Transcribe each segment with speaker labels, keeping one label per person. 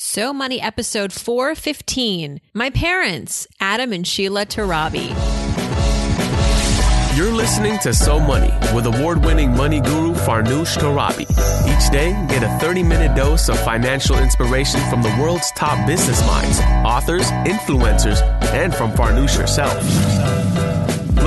Speaker 1: So Money episode 415. My parents, Adam and Sheila Torabi.
Speaker 2: You're listening to So Money with award winning money guru Farnoosh Torabi. Each day, get a 30 minute dose of financial inspiration from the world's top business minds, authors, influencers, and from Farnoosh herself.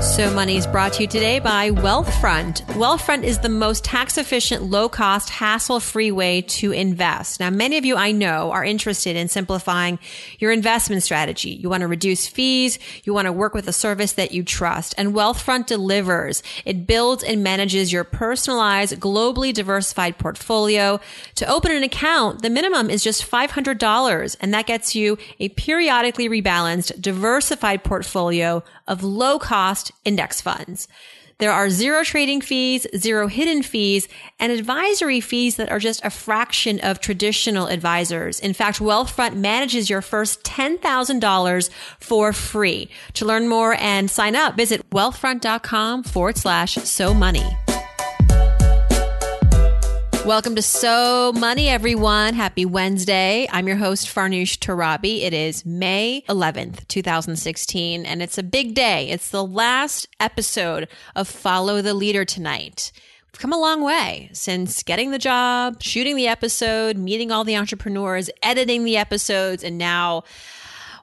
Speaker 1: So Money is brought to you today by Wealthfront. Wealthfront is the most tax efficient, low cost, hassle free way to invest. Now, many of you I know are interested in simplifying your investment strategy. You want to reduce fees. You want to work with a service that you trust and Wealthfront delivers. It builds and manages your personalized, globally diversified portfolio. To open an account, the minimum is just $500 and that gets you a periodically rebalanced, diversified portfolio of low cost index funds. There are zero trading fees, zero hidden fees, and advisory fees that are just a fraction of traditional advisors. In fact, Wealthfront manages your first $10,000 for free. To learn more and sign up, visit wealthfront.com forward slash so money. Welcome to So Money, everyone. Happy Wednesday. I'm your host, Farnoosh Torabi. It is May 11th, 2016, and it's a big day. It's the last episode of Follow the Leader tonight. We've come a long way since getting the job, shooting the episode, meeting all the entrepreneurs, editing the episodes, and now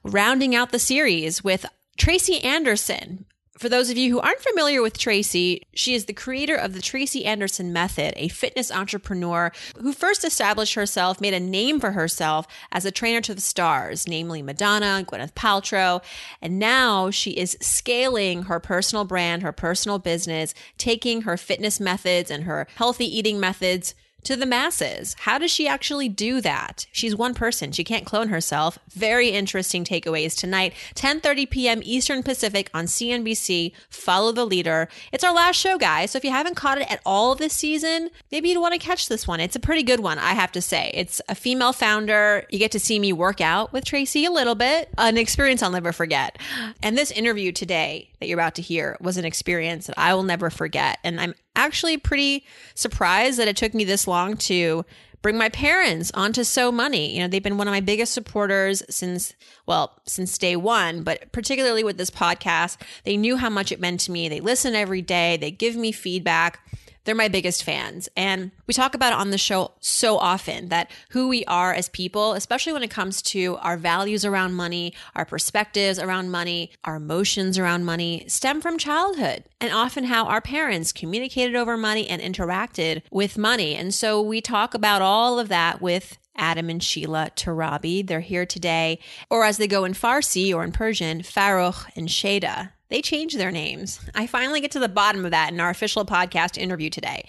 Speaker 1: rounding out the series with Tracy Anderson, for those of you who aren't familiar with Tracy, she is the creator of the Tracy Anderson Method, a fitness entrepreneur who first established herself, made a name for herself as a trainer to the stars, namely Madonna, Gwyneth Paltrow. And now she is scaling her personal brand, her personal business, taking her fitness methods and her healthy eating methods to the masses. How does she actually do that? She's one person. She can't clone herself. Very interesting takeaways tonight, 10:30 p.m. Eastern Pacific on CNBC. Follow the leader. It's our last show, guys. So if you haven't caught it at all this season, maybe you'd want to catch this one. It's a pretty good one, I have to say. It's a female founder. You get to see me work out with Tracy a little bit. An experience I'll never forget. And this interview today that you're about to hear was an experience that I will never forget. And I'm actually pretty surprised that it took me this long to bring my parents onto So Money. You know, they've been one of my biggest supporters since, well, since day one, but particularly with this podcast, they knew how much it meant to me. They listen every day, they give me feedback. They're my biggest fans. And we talk about it on the show so often that who we are as people, especially when it comes to our values around money, our perspectives around money, our emotions around money, stem from childhood and often how our parents communicated over money and interacted with money. And so we talk about all of that with Adam and Sheila Torabi. They're here today, or as they go in Farsi or in Persian, Farouk and Shada. They changed their names. I finally get to the bottom of that in our official podcast interview today.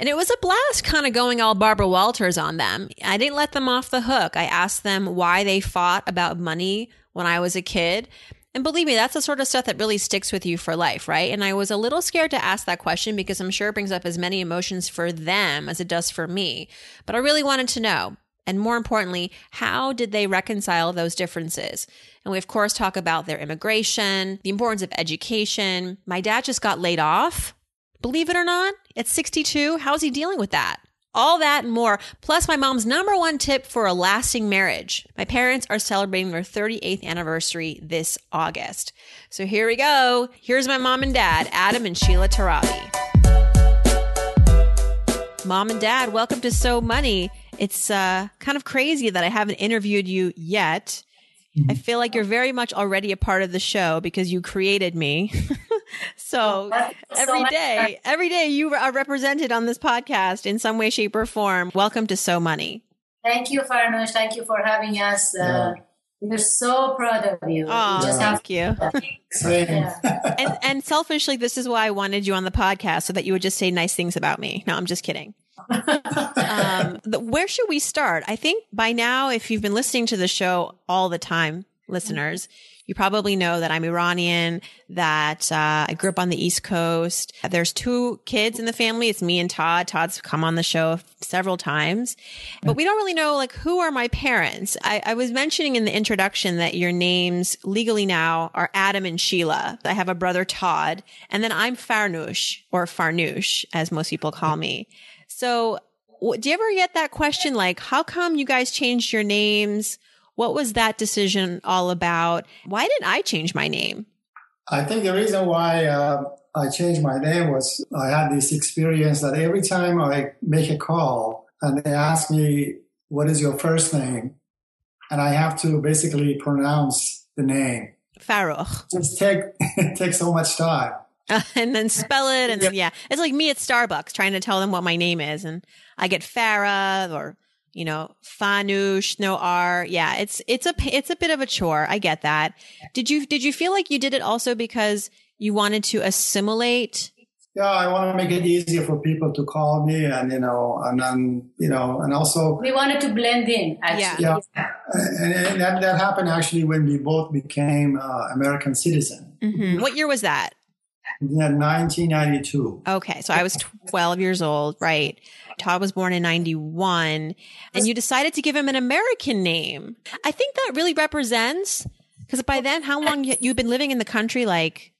Speaker 1: And it was a blast kind of going all Barbara Walters on them. I didn't let them off the hook. I asked them why they fought about money when I was a kid. And believe me, that's the sort of stuff that really sticks with you for life, right? And I was a little scared to ask that question because I'm sure it brings up as many emotions for them as it does for me. But I really wanted to know. And more importantly, how did they reconcile those differences? And we, of course, talk about their immigration, the importance of education. My dad just got laid off, believe it or not, at 62. How's he dealing with that? All that and more, plus my mom's number one tip for a lasting marriage. My parents are celebrating their 38th anniversary this August. So here we go. Here's my mom and dad, Adam and Sheila Torabi. Mom and dad, welcome to So Money. It's uh, kind of crazy that I haven't interviewed you yet. I feel like you're very much already a part of the show because you created me. so every day, every day you are represented on this podcast in some way, shape, or form. Welcome to So Money.
Speaker 3: Thank you, Farnoosh. Thank you for having us. Uh, we're so proud of you.
Speaker 1: Oh,
Speaker 3: just
Speaker 1: thank you.
Speaker 3: Yeah.
Speaker 1: And, and selfishly, this is why I wanted you on the podcast so that you would just say nice things about me. No, I'm just kidding. Um, the, where should we start? I think by now, if you've been listening to the show all the time, listeners, you probably know that I'm Iranian, that uh, I grew up on the East Coast. There's two kids in the family. It's me and Todd. Todd's come on the show several times, but we don't really know like who are my parents. I, I was mentioning in the introduction that your names legally now are Adam and Sheila. I have a brother Todd, and then I'm Farnoosh or Farnoosh, as most people call me. So, do you ever get that question like, how come you guys changed your names? What was that decision all about? Why did I change my name?
Speaker 4: I think the reason why uh, I changed my name was I had this experience that every time I make a call and they ask me, what is your first name? And I have to basically pronounce the name.
Speaker 1: Farouk.
Speaker 4: Just take, take so much time.
Speaker 1: Uh, and then spell it. And then, yeah, it's like me at Starbucks trying to tell them what my name is. And I get Farah or you know, Fanush, no R. Yeah, it's it's a it's a bit of a chore. I get that. Did you did you feel like you did it also because you wanted to assimilate?
Speaker 4: Yeah, I want to make it easier for people to call me, and you know, and then you know, and also
Speaker 3: we wanted to blend in. Actually.
Speaker 4: Yeah, yeah. And, and, that that happened actually when we both became uh, American citizens.
Speaker 1: Mm-hmm. What year was that?
Speaker 4: Yeah, 1992.
Speaker 1: Okay, so I was 12 years old, right? Todd was born in 91 and you decided to give him an American name. I think that really represents because by then, how long you, you've been living in the country? Like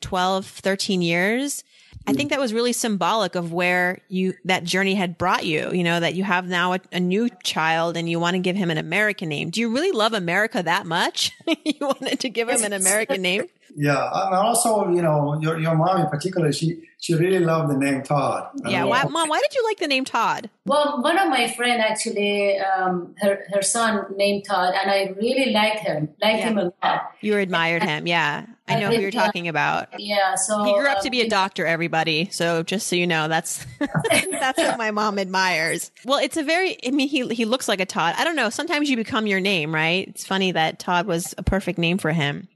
Speaker 1: 12, 13 years. I think that was really symbolic of where you, that journey had brought you, you know, that you have now a, a new child and you want to give him an American name. Do you really love America that much? you wanted to give him an American name?
Speaker 4: Yeah. And also, you know, your, your mom in particular, she, she really loved the name Todd.
Speaker 1: Yeah. Why, mom, why did you like the name Todd?
Speaker 3: Well, one of my friend actually, um, her, her son named Todd and I really liked him, liked yeah. him a lot.
Speaker 1: You admired him. Yeah. I know who you're talking about.
Speaker 3: Yeah. So
Speaker 1: he grew up to be a um, doctor, everybody. So just so you know, that's, that's what my mom admires. Well, it's a very, I mean, he, he looks like a Todd. I don't know. Sometimes you become your name, right? It's funny that Todd was a perfect name for him.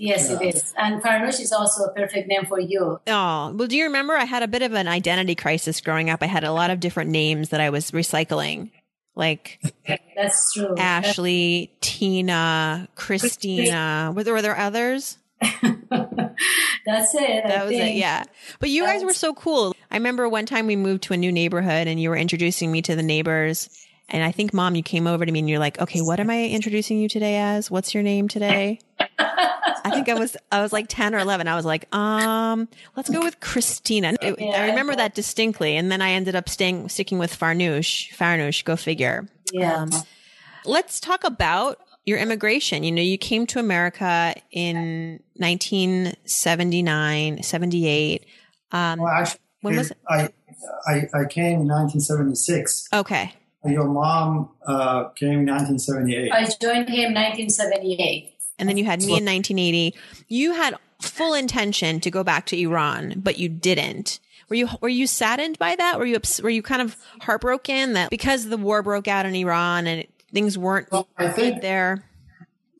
Speaker 3: Yes, it is. And Farnoosh is also a perfect name for you.
Speaker 1: Oh, well, do you remember I had a bit of an identity crisis growing up? I had a lot of different names that I was recycling. Like
Speaker 3: that's true.
Speaker 1: Ashley, that's- Tina, Christina. Were there, were there others?
Speaker 3: That's it.
Speaker 1: That I was think. it. Yeah. But you guys were so cool. I remember one time we moved to a new neighborhood and you were introducing me to the neighbors. And I think, mom, you came over to me and you're like, okay, what am I introducing you today as? What's your name today? I think I was, I was like 10 or 11. I was like, um, let's go with Christina. It, yeah, I remember that distinctly. And then I ended up staying, sticking with Farnoosh, Farnoosh, go figure.
Speaker 3: Yeah. Um,
Speaker 1: let's talk about your immigration. You know, you came to America in 1979, 78. Um,
Speaker 4: well, actually, when was it? I, I, I came in 1976.
Speaker 1: Okay.
Speaker 4: Your mom uh, came in 1978. I
Speaker 3: joined him in 1978.
Speaker 1: And then you had me in 1980. You had full intention to go back to Iran, but you didn't. Were you were you saddened by that? Were you were you kind of heartbroken that because the war broke out in Iran and it, things weren't well, I think there?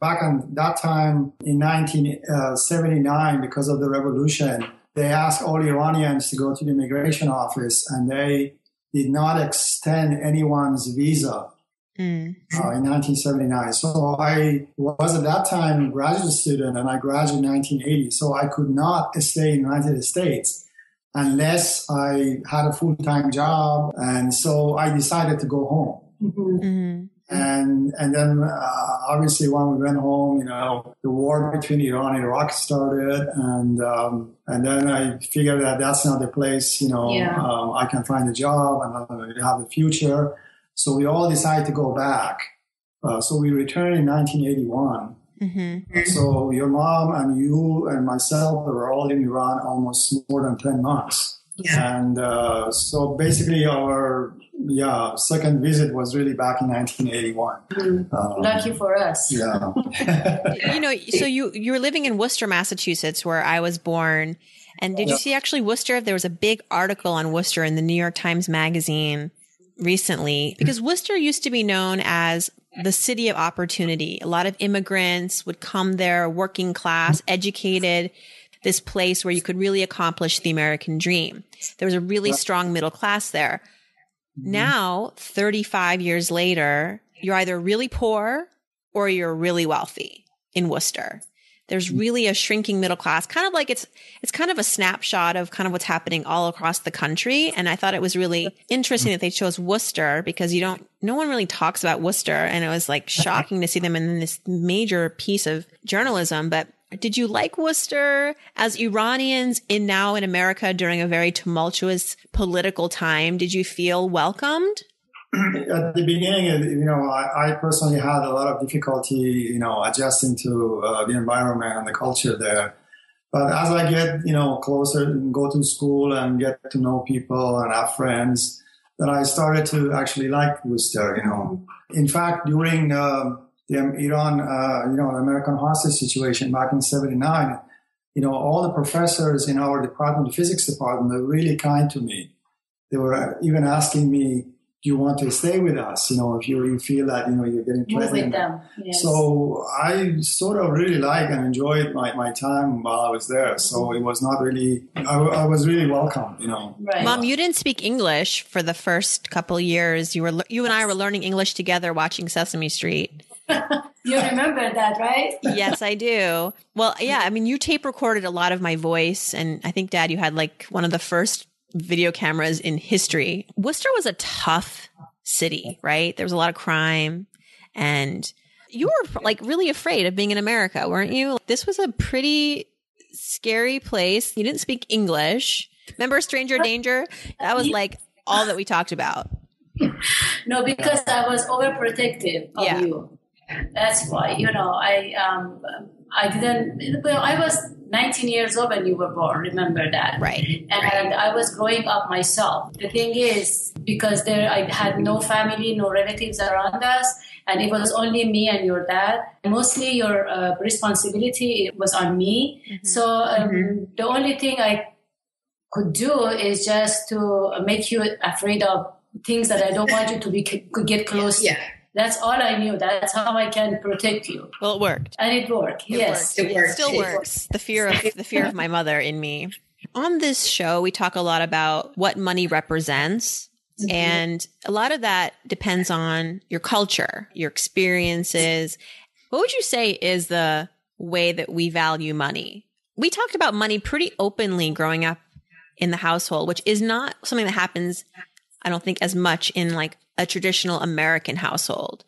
Speaker 4: Back in that time in 1979, because of the revolution, they asked all Iranians to go to the immigration office, and they did not extend anyone's visa Mm. Uh, in 1979. So I was at that time a graduate student and I graduated in 1980. So I could not stay in the United States unless I had a full-time job. And so I decided to go home. Mm-hmm. Mm-hmm. And and then uh, obviously when we went home, you know, the war between Iran and Iraq started, and um, and then I figured that that's not the place, you know, yeah. um, I can find a job and have a future. So we all decided to go back. Uh, so we returned in 1981. Mm-hmm. So your mom and you and myself were all in Iran almost more than 10 months. Yeah. And uh, so basically our yeah second visit was really back in 1981. Mm-hmm.
Speaker 3: Um, Lucky for us.
Speaker 4: Yeah.
Speaker 1: you know, so you you were living in Worcester, Massachusetts, where I was born. And did you see actually Worcester? There was a big article on Worcester in the New York Times Magazine recently because Worcester used to be known as the city of opportunity. A lot of immigrants would come there, working class, educated, this place where you could really accomplish the American dream. There was a really strong middle class there. Mm-hmm. Now, 35 years later, you're either really poor or you're really wealthy in Worcester. There's really a shrinking middle class, kind of like it's it's kind of a snapshot of kind of what's happening all across the country. And I thought it was really interesting that they chose Worcester because you don't no one really talks about Worcester, and it was like shocking to see them in this major piece of journalism. But did you like Worcester as Iranians in now in America during a very tumultuous political time? Did you feel welcomed?
Speaker 4: At the beginning, you know, I, I, personally had a lot of difficulty, you know, adjusting to uh, the environment and the culture there. But as I get, you know, closer and go to school and get to know people and have friends, then I started to actually like Worcester, you know. In fact, during uh, the Iran, uh, you know, American hostage situation back in 79, you know, all the professors in our department, the physics department, were really kind to me. They were even asking me, do you want to stay with us? You know, if you, you feel that, you know, you're getting
Speaker 3: Move with them. Yes.
Speaker 4: So I sort of really liked and enjoyed my, my time while I was there. So it was not really, I, I was really welcome, you know.
Speaker 1: Right. Mom, you didn't speak English for the first couple years. You were, you and I were learning English together watching Sesame Street.
Speaker 3: you remember that, right?
Speaker 1: yes, I do. Well, yeah, I mean, you tape recorded a lot of my voice, and I think, Dad, you had like one of the first video cameras in history. Worcester was a tough city, right? There was a lot of crime, and you were like really afraid of being in America, weren't you? This was a pretty scary place. You didn't speak English. Remember Stranger Danger? That was like all that we talked about.
Speaker 3: No, because I was overprotective of yeah. you. That's why, you know, I um, I didn't. Well, I was 19 years old when you were born. Remember that,
Speaker 1: right?
Speaker 3: And
Speaker 1: right.
Speaker 3: I was growing up myself. The thing is, because there I had no family, no relatives around us, and it was only me and your dad. Mostly your uh, responsibility was on me. Mm-hmm. So um, mm-hmm. the only thing I could do is just to make you afraid of things that I don't want you to be could get close
Speaker 1: yeah.
Speaker 3: to. That's all I knew. That's how I can protect you.
Speaker 1: Well, it worked,
Speaker 3: and it worked. It yes,
Speaker 1: worked. it, worked. still works. The fear of the fear of my mother in me. On this show, we talk a lot about what money represents. Mm-hmm. And a lot of that depends on your culture, your experiences. What would you say is the way that we value money? We talked about money pretty openly growing up in the household, which is not something that happens, I don't think, as much in like a traditional American household?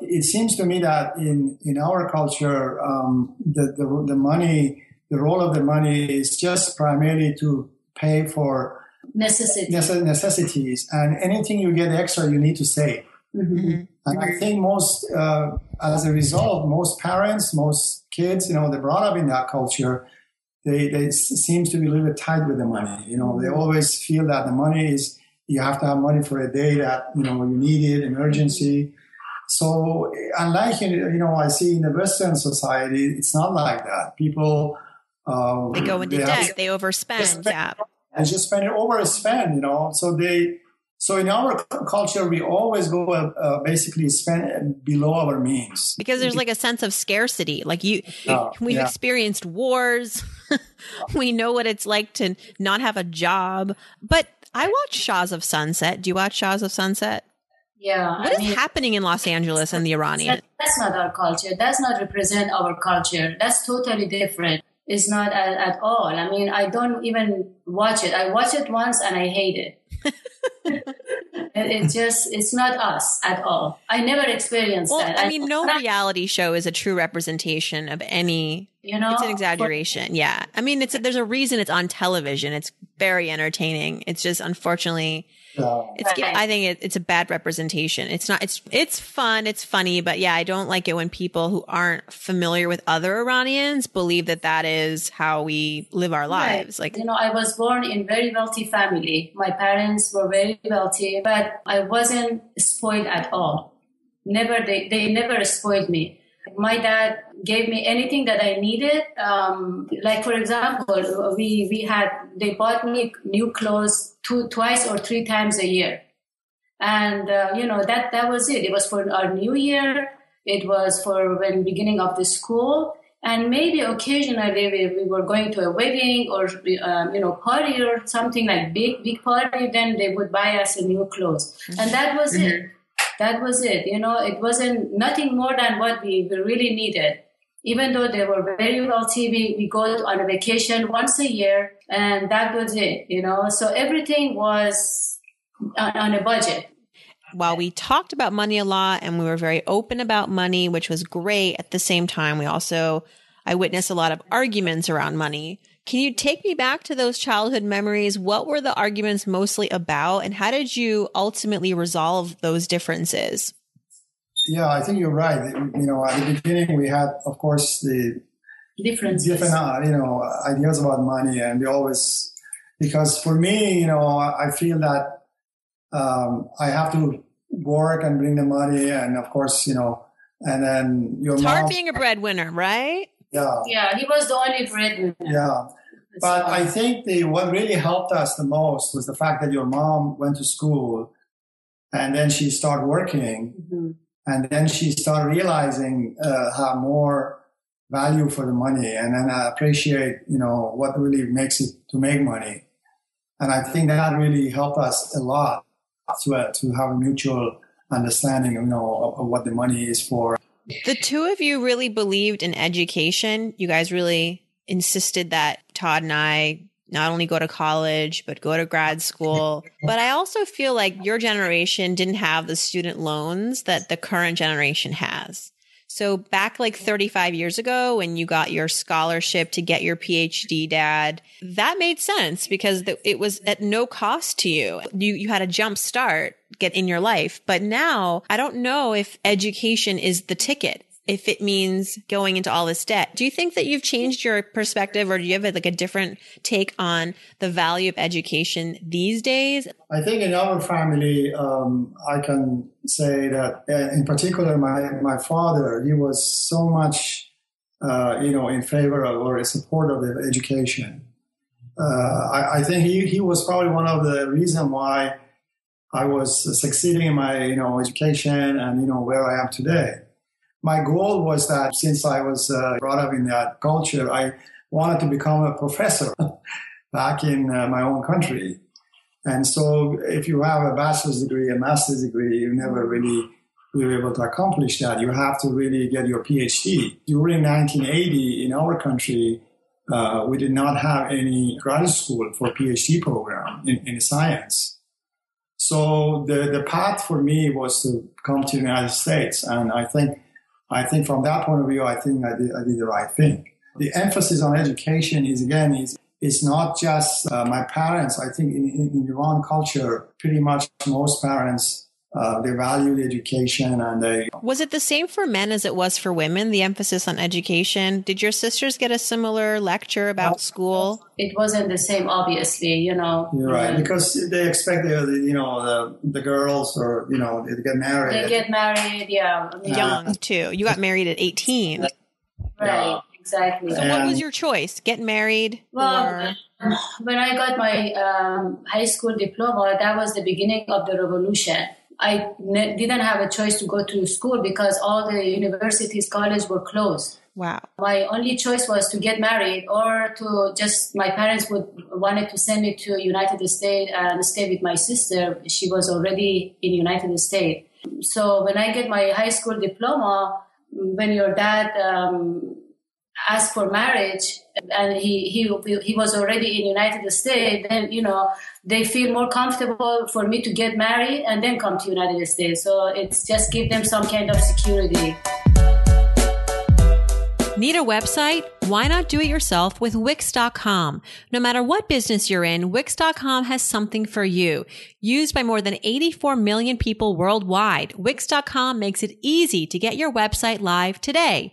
Speaker 4: It seems to me that in, in our culture, um, the, the, the money, the role of the money is just primarily to pay for
Speaker 3: necessities.
Speaker 4: necessities. And anything you get extra, you need to save. Mm-hmm. And I think most, uh, as a result, most parents, most kids, you know, they're brought up in that culture. They, they seems to be a little bit tight with the money. You know, they mm-hmm. always feel that the money is you have to have money for a day that you know you need it, emergency. So unlike you know, I see in the Western society, it's not like that. People
Speaker 1: uh, they go into they debt, they overspend, spend, yeah,
Speaker 4: and just spend it overspend. You know, so they. So in our culture, we always go uh, uh, basically spend below our means
Speaker 1: because there's like a sense of scarcity. Like you, we've yeah. experienced wars. we know what it's like to not have a job, but I watch Shahs of Sunset. Do you watch Shahs of Sunset?
Speaker 3: Yeah.
Speaker 1: What I is mean, happening in Los Angeles and the Iranian?
Speaker 3: That's not our culture. That's not represent our culture. That's totally different. It's not at, at all. I mean, I don't even watch it. I watch it once and I hate it. it just it's not us at all. I never experienced
Speaker 1: well,
Speaker 3: that.
Speaker 1: I mean, no reality show is a true representation of any.
Speaker 3: You know,
Speaker 1: it's an exaggeration. For, yeah, I mean, it's a, there's a reason it's on television. It's very entertaining. It's just unfortunately it's right. I think it, it's a bad representation. It's not it's it's fun, it's funny, but yeah, I don't like it when people who aren't familiar with other Iranians believe that that is how we live our lives. Right. Like
Speaker 3: you know, I was born in a very wealthy family. My parents were very wealthy, but I wasn't spoiled at all. Never they they never spoiled me my dad gave me anything that I needed. Um, like for example, we we had they bought me new clothes two twice or three times a year, and uh, you know that that was it. It was for our new year. It was for when beginning of the school, and maybe occasionally we, we were going to a wedding or um, you know party or something like big big party. Then they would buy us a new clothes, and that was mm-hmm. it that was it. You know, it wasn't nothing more than what we, we really needed. even though they were very wealthy, we, we go on a vacation once a year and that was it, you know. So everything was on, on a budget.
Speaker 1: While we talked about money a lot and we were very open about money, which was great, at the same time, we also, I witnessed a lot of arguments around money. Can you take me back to those childhood memories? What were the arguments mostly about and how did you ultimately resolve those differences?
Speaker 4: Yeah, I think you're right. You know, at the beginning, we had, of course, the
Speaker 3: different,
Speaker 4: different, uh, you know, ideas about money, and we always, because for me, you know, I feel that um, I have to work and bring the money, and of course, you know, and then your
Speaker 1: it's
Speaker 4: mom,
Speaker 1: hard being a breadwinner, right?
Speaker 4: Yeah,
Speaker 3: yeah, he was the only breadwinner.
Speaker 4: Yeah. But I think the what really helped us the most was the fact that your mom went to school and then she started working mm-hmm. and then she started realizing uh, how more value for the money and then I appreciate you know what really makes it to make money. And i think that really helped us a lot to, uh, to have a mutual understanding you know of, of what the money is for
Speaker 1: the two of you really believed in education you guys really insisted that todd and i not only go to college, but go to grad school. But I also feel like your generation didn't have the student loans that the current generation has. So back like 35 years ago when you got your scholarship to get your PhD dad, that made sense because it was at no cost to you. You, you had a jump start get in your life. But now I don't know if education is the ticket if it means going into all this debt. Do you think that you've changed your perspective or do you have like a different take on the value of education these days?
Speaker 4: I think in our family, um, I can say that uh, in particular, my, my father, he was so much, uh, you know, in favor of or in support of education. Uh, I, I, think he, he was probably one of the reason why I was succeeding in my, you know, education and, you know, where I am today my goal was that since I was uh, brought up in that culture, I wanted to become a professor back in uh, my own country. And so if you have a bachelor's degree, a master's degree, you never really be able to accomplish that. You have to really get your PhD. During 1980 in our country, uh, we did not have any graduate school for PhD program in, in science. So the, the path for me was to come to the United States. And I think I think from that point of view, I think I did, I did the right thing. The emphasis on education is again is is not just uh, my parents. I think in, in, in, Iran culture, pretty much most parents uh, they value the education and they.
Speaker 1: Was it the same for men as it was for women? The emphasis on education. Did your sisters get a similar lecture about school?
Speaker 3: It wasn't the same, obviously. You know.
Speaker 4: You're right, because they expect the you know the, the girls or you know they get married.
Speaker 3: They get married, yeah,
Speaker 1: young too. You got married at eighteen.
Speaker 3: Right. Yeah. Exactly.
Speaker 1: So, and what was your choice? Get married?
Speaker 3: Well, or? when I got my um, high school diploma, that was the beginning of the revolution I ne- didn't have a choice to go to school because all the universities, colleges were closed.
Speaker 1: Wow.
Speaker 3: My only choice was to get married or to just, my parents would wanted to send me to United States and stay with my sister. She was already in United States. So when I get my high school diploma, when your dad um, asked for marriage and he, he, he was already in United States, then, you know, they feel more comfortable for me to get married and then come to United States. So it's just give them some kind of security.
Speaker 1: Need a website? Why not do it yourself with Wix.com? No matter what business you're in, Wix.com has something for you. Used by more than 84 million people worldwide, Wix.com makes it easy to get your website live today.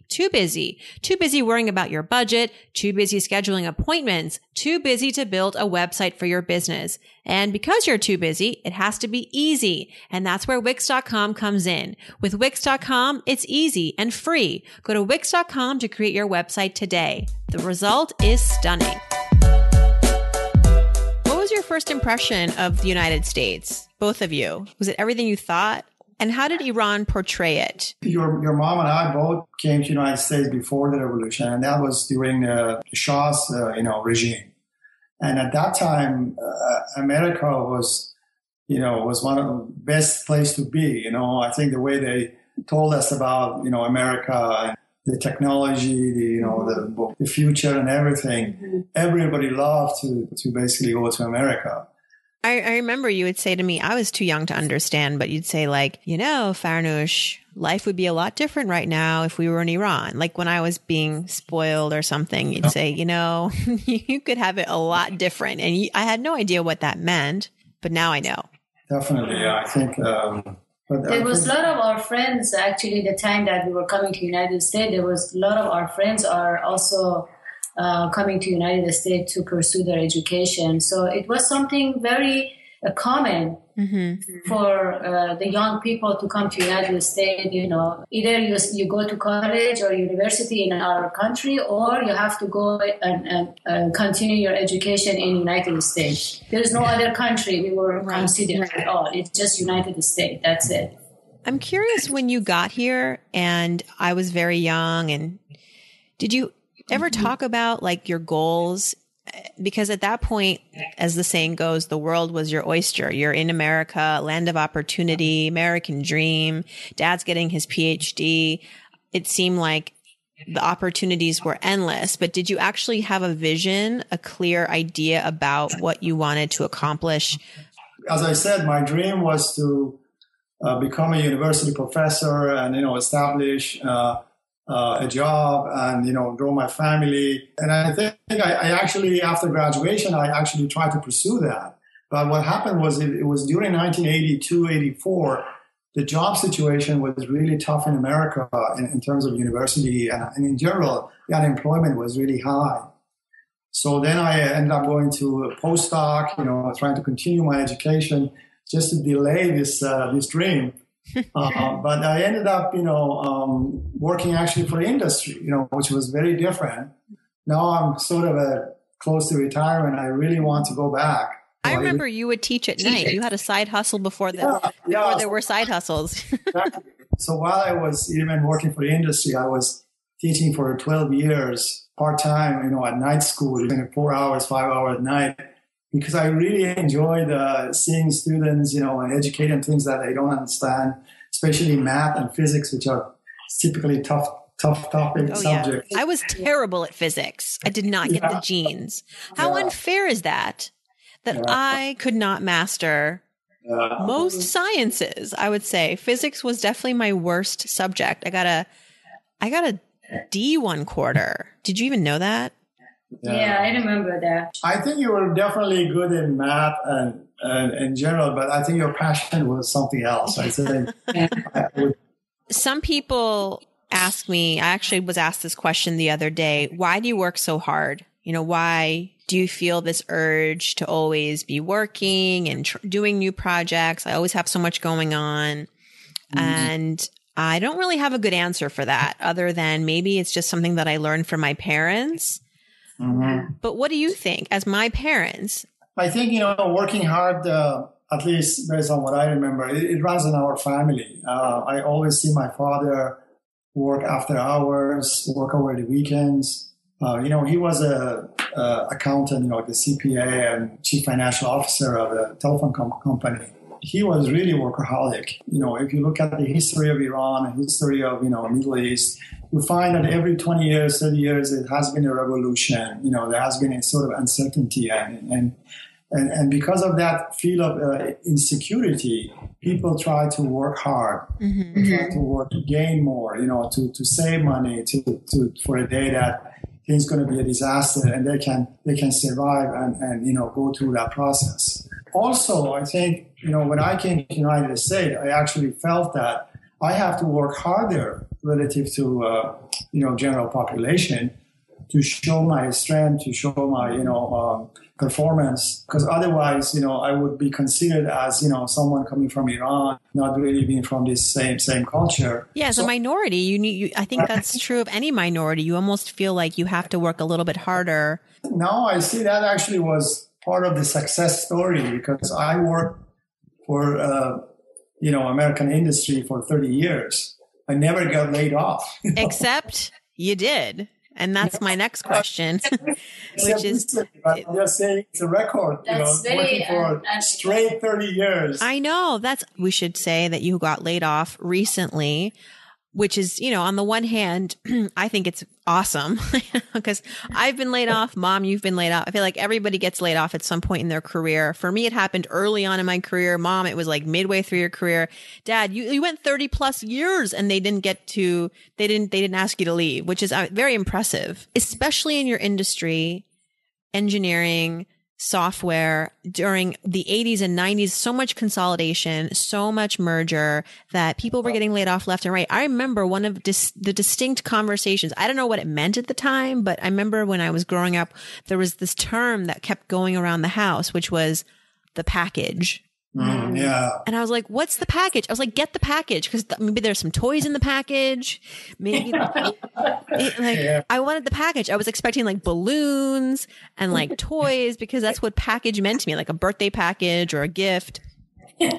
Speaker 1: too busy. Too busy worrying about your budget. Too busy scheduling appointments. Too busy to build a website for your business. And because you're too busy, it has to be easy. And that's where Wix.com comes in. With Wix.com, it's easy and free. Go to Wix.com to create your website today. The result is stunning. What was your first impression of the United States? Both of you. Was it everything you thought? And how did Iran portray it?
Speaker 4: Your, your mom and I both came to the United States before the revolution, and that was during the Shah's uh, you know regime. And at that time, uh, America was, you know, was one of the best place to be. You know, I think the way they told us about, you know, America and the technology, the, you know, the, the future and everything, mm-hmm. everybody loved to, to basically go to America.
Speaker 1: I, I, remember you would say to me, I was too young to understand, but you'd say like, you know, Farnoosh, life would be a lot different right now if we were in Iran. Like when I was being spoiled or something, you'd say, you know, you could have it a lot different. And you, I had no idea what that meant, but now I know.
Speaker 4: Definitely. Yeah, I think, um,
Speaker 3: there was a lot of our friends actually the time that we were coming to united states there was a lot of our friends are also uh, coming to United States to pursue their education. So it was something very uh, common mm-hmm. for uh, the young people to come to United States. You know, either you, you go to college or university in our country, or you have to go and, and uh, continue your education in United States. There is no other country we were right. considering at all. It's just United States. That's it.
Speaker 1: I'm curious when you got here, and I was very young, and did you ever mm-hmm. talk about like your goals? Because at that point, as the saying goes, the world was your oyster. You're in America, land of opportunity, American dream. Dad's getting his PhD. It seemed like the opportunities were endless, but did you actually have a vision, a clear idea about what you wanted to accomplish?
Speaker 4: As I said, my dream was to uh, become a university professor and you know establish uh, uh, a job and you know grow my family. And I think I, I, actually after graduation I actually tried to pursue that. But what happened was it, it was during 1982, 84. The job situation was really tough in America in, in terms of university and, and in general, the unemployment was really high. So then I ended up going to a postdoc, you know, trying to continue my education just to delay this uh, this dream. Uh, but I ended up, you know, um, working actually for the industry, you know, which was very different. Now I'm sort of a close to retirement. I really want to go back.
Speaker 1: I remember you would teach at night. You had a side hustle before the yeah, yeah. before there were side hustles.
Speaker 4: exactly. So while I was even working for the industry, I was teaching for 12 years part time, you know, at night school, four hours, five hours at night because I really enjoyed uh, seeing students, you know, and educating things that they don't understand, especially math and physics, which are typically tough, tough topic oh, subjects.
Speaker 1: Yeah. I was terrible at physics. I did not get yeah. the genes. How yeah. unfair is that? That I could not master most sciences. I would say physics was definitely my worst subject. I got a, I got a D one quarter. Did you even know that?
Speaker 3: Yeah. yeah, I remember that.
Speaker 4: I think you were definitely good in math and, and in general, but I think your passion was something else. I think.
Speaker 1: would... Some people ask me, I actually was asked this question the other day why do you work so hard? You know, why do you feel this urge to always be working and tr- doing new projects? I always have so much going on. Mm-hmm. And I don't really have a good answer for that other than maybe it's just something that I learned from my parents Mm-hmm. But what do you think as my parents?
Speaker 4: I think, you know, working hard, uh, at least based on what I remember, it, it runs in our family. Uh, I always see my father work after hours, work over the weekends. Uh, you know, he was a, a, accountant, you know, the CPA and chief financial officer of a telephone com- company. He was really workaholic. You know, if you look at the history of Iran, the history of you know Middle East, you find that every 20 years, 30 years, it has been a revolution. You know, there has been a sort of uncertainty. And, and, and, and because of that feel of uh, insecurity, people try to work hard, mm-hmm. try to work to gain more, you know, to, to save money to, to, for a day that things going to be a disaster and they can, they can survive and, and, you know, go through that process. Also, I think, you know, when I came to the United States, I actually felt that I have to work harder relative to uh, you know general population to show my strength, to show my you know um, performance, because otherwise you know I would be considered as you know someone coming from Iran, not really being from this same same culture.
Speaker 1: Yeah, as so, a minority, you need. You, I think that's true of any minority. You almost feel like you have to work a little bit harder.
Speaker 4: No, I see that actually was part of the success story because I worked for uh, you know American industry for 30 years. I never got laid off.
Speaker 1: Except you did. And that's my next question, which is
Speaker 4: I'm just saying it's a record. You know, working for straight 30 years.
Speaker 1: I know that's we should say that you got laid off recently, which is, you know, on the one hand, I think it's awesome because I've been laid off, mom, you've been laid off. I feel like everybody gets laid off at some point in their career. For me, it happened early on in my career. Mom, it was like midway through your career. Dad, you, you went 30 plus years and they didn't get to, they didn't, they didn't ask you to leave, which is uh, very impressive, especially in your industry, engineering, software during the 80s and 90s so much consolidation so much merger that people were getting laid off left and right. I remember one of dis- the distinct conversations i don't know what it meant at the time but i remember when i was growing up there was this term that kept going around the house which was the package
Speaker 4: Mm, yeah.
Speaker 1: and I was like, what's the package? I was like, get the package because th- maybe there's some toys in the package. Maybe it- like
Speaker 4: Yeah.
Speaker 1: I wanted the package. I was expecting like balloons and like toys because that's what package meant to me, like a birthday package or a gift.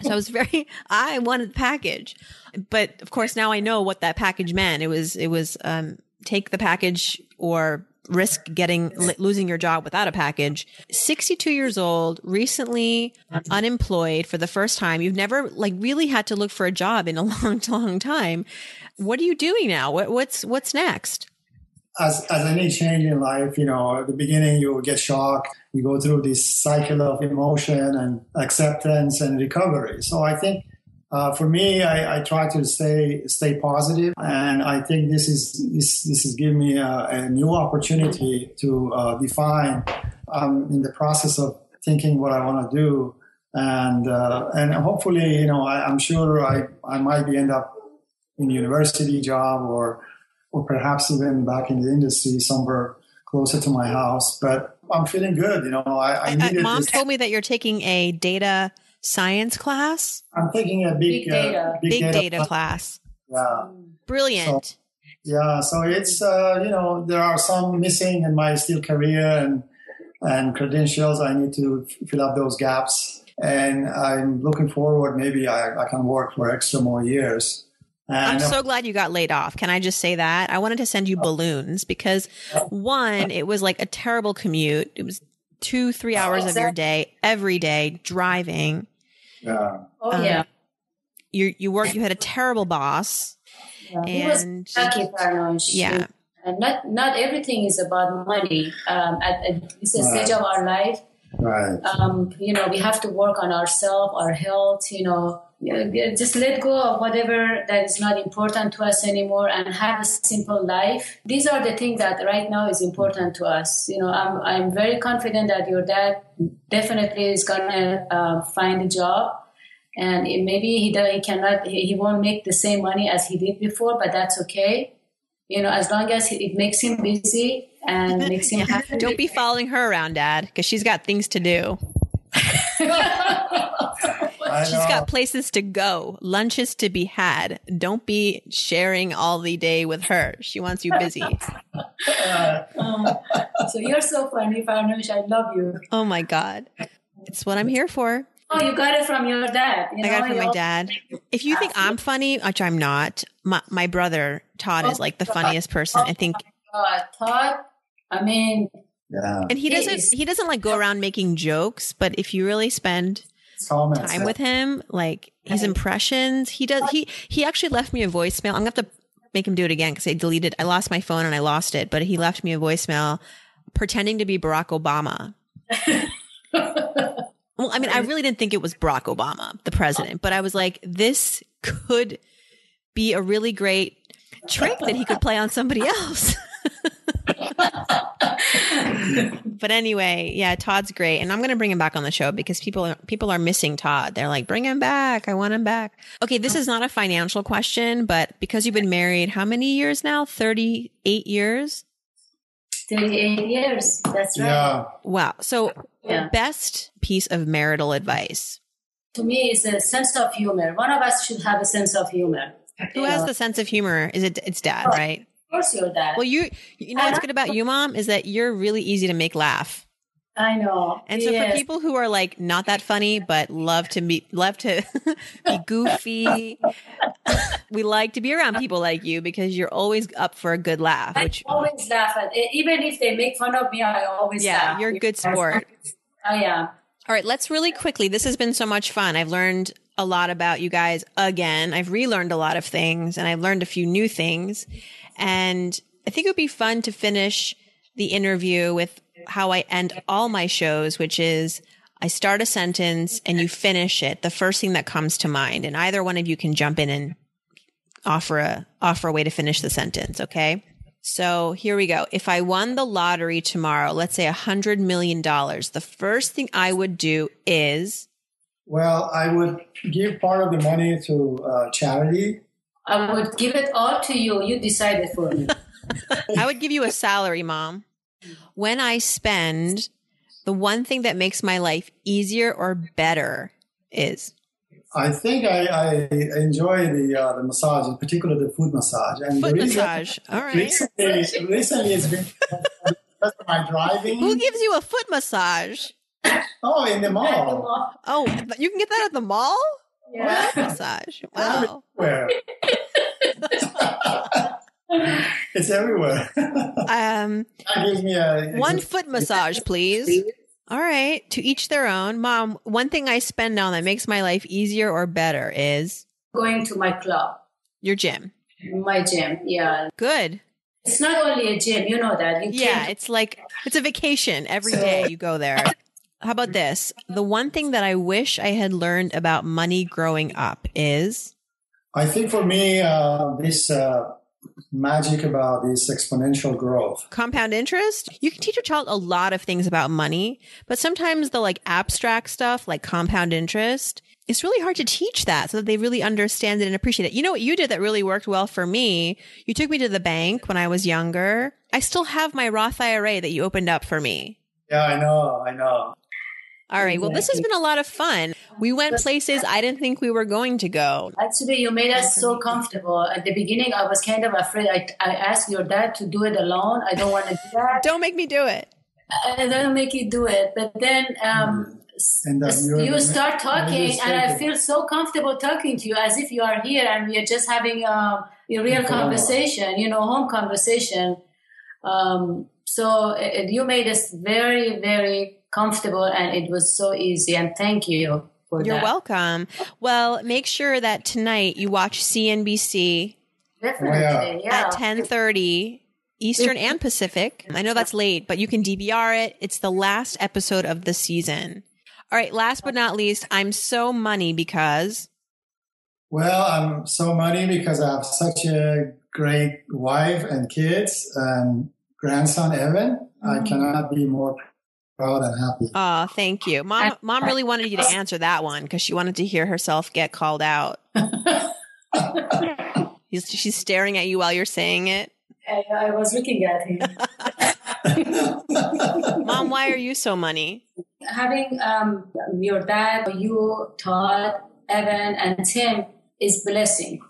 Speaker 1: So I was very, I wanted the package, but of course now I know what that package meant. It was, it was, um, take the package or risk getting losing your job without a package. 62 years old recently unemployed for the first time. You've never like really had to look for a job in a long long time. What are you doing now? What, what's what's next?
Speaker 4: As as any change in life, you know, at the beginning you get shocked. You go through this cycle of emotion and acceptance and recovery. So I think uh, for me, I, I try to stay stay positive, and I think this is this this is giving me a, a new opportunity to uh, define. I'm in the process of thinking what I want to do, and uh, and hopefully, you know, I, I'm sure I I might be end up in a university job or or perhaps even back in the industry somewhere closer to my house. But I'm feeling good. You know, I, I
Speaker 1: I- I-
Speaker 4: needed
Speaker 1: mom
Speaker 4: this.
Speaker 1: told me that you're taking a data science class
Speaker 4: I'm taking a big,
Speaker 3: Big data.
Speaker 4: Uh,
Speaker 1: big data class
Speaker 4: Yeah,
Speaker 1: brilliant
Speaker 4: yeah. So it's uh, you know there are some missing in my still career and and credentials. I need to f- fill up those gaps, and I'm looking forward. Maybe I, I can work for extra more years.
Speaker 1: I'm so glad you got laid off. Can I just say that? I wanted to send you balloons because one, it was like a terrible commute. It was two, three hours of your day every day driving.
Speaker 4: Yeah.
Speaker 3: Oh
Speaker 1: Um,
Speaker 3: yeah.
Speaker 1: You you worked. You had a terrible boss,
Speaker 3: yeah. He was
Speaker 1: and
Speaker 3: lucky, Farnoosh.
Speaker 1: yeah,
Speaker 3: And not not everything is about money. Um, at, at this
Speaker 4: Right.
Speaker 3: stage of our life,
Speaker 4: right.
Speaker 3: um, you know, we have to work on ourselves, our health, you know, Yeah, just let go of whatever that is not important to us anymore and have a simple life. These are the things that right now is important to us. You know, I'm, I'm very confident that your dad definitely is going to uh, find a job and it, maybe he, he cannot, he, he won't make the same money as he did before, but that's okay. You know, as long as it makes him busy and makes him happy.
Speaker 1: don't be following her around, Dad, because she's got things to do.
Speaker 4: I
Speaker 1: She's got places to go, lunches to be had. Don't be sharing all the day with her. She wants you busy.
Speaker 3: Um, so you're so funny, Farnoosh. I love you.
Speaker 1: Oh my God. It's what I'm here for.
Speaker 3: Oh, you got it from your dad. You
Speaker 1: I got it from my dad. If you think I'm funny, which I'm not, my, my brother Todd is like the funniest person. I think,
Speaker 3: Uh, Todd, I mean,
Speaker 4: yeah.
Speaker 1: and he doesn't he doesn't like go around making jokes. But if you really spend Time with him, like his impressions, he does. He he actually left me a voicemail. I'm gonna have to make him do it again because I deleted. I lost my phone and I lost it. But he left me a voicemail pretending to be Barack Obama. Well, I mean, I really didn't think it was Barack Obama, the president, but I was like, this could be a really great trick that he could play on somebody else. But anyway, yeah, Todd's great, and I'm going to bring him back on the show because people are, people are missing Todd. They're like, bring him back. I want him back. Okay, this is not a financial question, but because you've been married, how many years now? Thirty eight years.
Speaker 3: 38 years. That's right.
Speaker 4: Yeah.
Speaker 1: Wow. So,
Speaker 3: Yeah.
Speaker 1: best piece of marital advice.
Speaker 3: To me, it's a sense of humor. One of us should have a sense of humor.
Speaker 1: Who has the sense of humor? Is it? It's dad, right?
Speaker 3: Course, your dad.
Speaker 1: Well, you you know what's good about you, mom, is that you're really easy to make laugh.
Speaker 3: I know.
Speaker 1: And so
Speaker 3: Yes.
Speaker 1: for people who are like not that funny but love to be love to be goofy, we like to be around people like you because you're always up for a good laugh.
Speaker 3: I
Speaker 1: Which
Speaker 3: always laugh at it. Even if they make fun of me, I always
Speaker 1: Yeah,
Speaker 3: laugh.
Speaker 1: you're a good sport.
Speaker 3: I am.
Speaker 1: all right, let's really quickly. This has been so much fun. I've learned a lot about you guys again. I've relearned a lot of things and I've learned a few new things. And I think it would be fun to finish the interview with how I end all my shows, which is I start a sentence and you finish it, the first thing that comes to mind. And either one of you can jump in and offer a offer a way to finish the sentence, okay? So here we go. If I won the lottery tomorrow, let's say a hundred million dollars, the first thing I would do is
Speaker 4: Well, I would give part of the money to uh, charity.
Speaker 3: I would give it all to you. You decide it for me.
Speaker 1: I would give you a salary, mom. When I spend, the one thing that makes my life easier or better is
Speaker 4: I think I, I enjoy the uh, the massage, in particular the foot massage. And
Speaker 1: foot
Speaker 4: the reason-
Speaker 1: massage. All right.
Speaker 4: Recently, recently it's been because of my driving.
Speaker 1: Who gives you a foot massage?
Speaker 4: Oh, in the mall.
Speaker 1: Oh, you can get that at the mall?
Speaker 3: Yeah.
Speaker 1: Massage. Wow.
Speaker 4: Where? it's everywhere.
Speaker 1: Um,
Speaker 4: that gives me a
Speaker 1: one foot massage, please. All right. To each their own. Mom, one thing I spend on that makes my life easier or better is
Speaker 3: Going to my club,
Speaker 1: your gym.
Speaker 3: my gym. Yeah.
Speaker 1: Good.
Speaker 3: It's not only a gym. You know that. You
Speaker 1: Yeah,
Speaker 3: can't-
Speaker 1: it's like it's a vacation every day you go there. How about this? The one thing that I wish I had learned about money growing up is
Speaker 4: I think for me, uh, this uh, magic about this exponential growth.
Speaker 1: compound interest. You can teach a child a lot of things about money, but sometimes the like abstract stuff like compound interest, it's really hard to teach that so that they really understand it and appreciate it. You know what you did that really worked well for me? You took me to the bank when I was younger. I still have my Roth IRA that you opened up for me.
Speaker 4: Yeah, I know, I know.
Speaker 1: All right. Well, this has been a lot of fun. We went places I didn't think we were going to go.
Speaker 3: Actually, you made us so comfortable. At the beginning, I was kind of afraid. I, I asked your dad to do it alone. I don't want to do that.
Speaker 1: Don't make me do it.
Speaker 3: I don't make you do it. But then um,
Speaker 4: And that you're-
Speaker 3: start talking, and I feel so comfortable talking to you as if you are here and we are just having um, a real conversation, you know, home conversation. Um, so it, you made us very, very comfortable, and it was so easy. And thank you for
Speaker 1: You're
Speaker 3: that.
Speaker 1: welcome. Well, make sure that tonight you watch CNBC
Speaker 3: Definitely,
Speaker 4: Oh,
Speaker 3: yeah.
Speaker 1: at 10:30 Eastern and Pacific. I know that's late, but you can DVR it. It's the last episode of the season. All right, last but not least, I'm so money because
Speaker 4: Well, I'm so money because I have such a great wife and kids and grandson Evan. I mm-hmm. cannot be more proud and happy.
Speaker 1: oh, thank you. Mom mom really wanted you to answer that one cuz she wanted to hear herself get called out. He's, she's staring at you while you're saying it.
Speaker 3: I, I was looking at him.
Speaker 1: Mom, why are you so money?
Speaker 3: Having um, your dad, you, Todd, Evan, and Tim is blessing.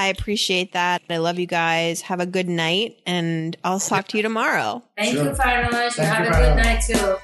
Speaker 1: I appreciate that. I love you guys. Have a good night and I'll talk to you tomorrow.
Speaker 3: Thank
Speaker 4: Sure.
Speaker 3: you, Farnoosh.
Speaker 4: Thank
Speaker 3: Have
Speaker 4: you,
Speaker 3: a good night too.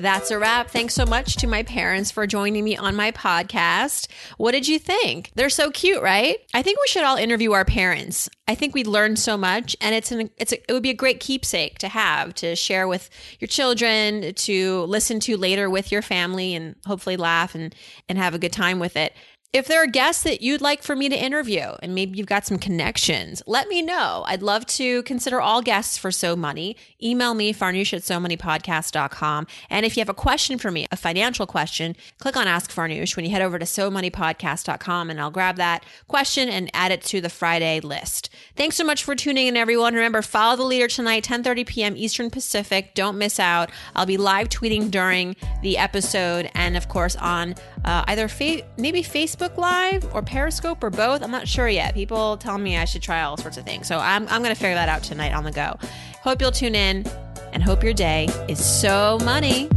Speaker 1: That's a wrap. Thanks so much to my parents for joining me on my podcast. What did you think? They're so cute, right? I think we should all interview our parents. I think we'd learn so much and it's an it's a, it would be a great keepsake to have to share with your children, to listen to later with your family and hopefully laugh and and have a good time with it. If there are guests that you'd like for me to interview and maybe you've got some connections, let me know. I'd love to consider all guests for So Money. Email me, farnoosh at so moneypodcast.com. And if you have a question for me, a financial question, click on Ask Farnoosh when you head over to so moneypodcast.com and I'll grab that question and add it to the Friday list. Thanks so much for tuning in, everyone. Remember, follow the leader tonight, 10.30 p.m. Eastern Pacific. Don't miss out. I'll be live tweeting during the episode and, of course, on uh, either fa- maybe Facebook Live or Periscope or both. I'm not sure yet. People tell me I should try all sorts of things. So I'm, I'm going to figure that out tonight on the go. Hope you'll tune in and hope your day is so money.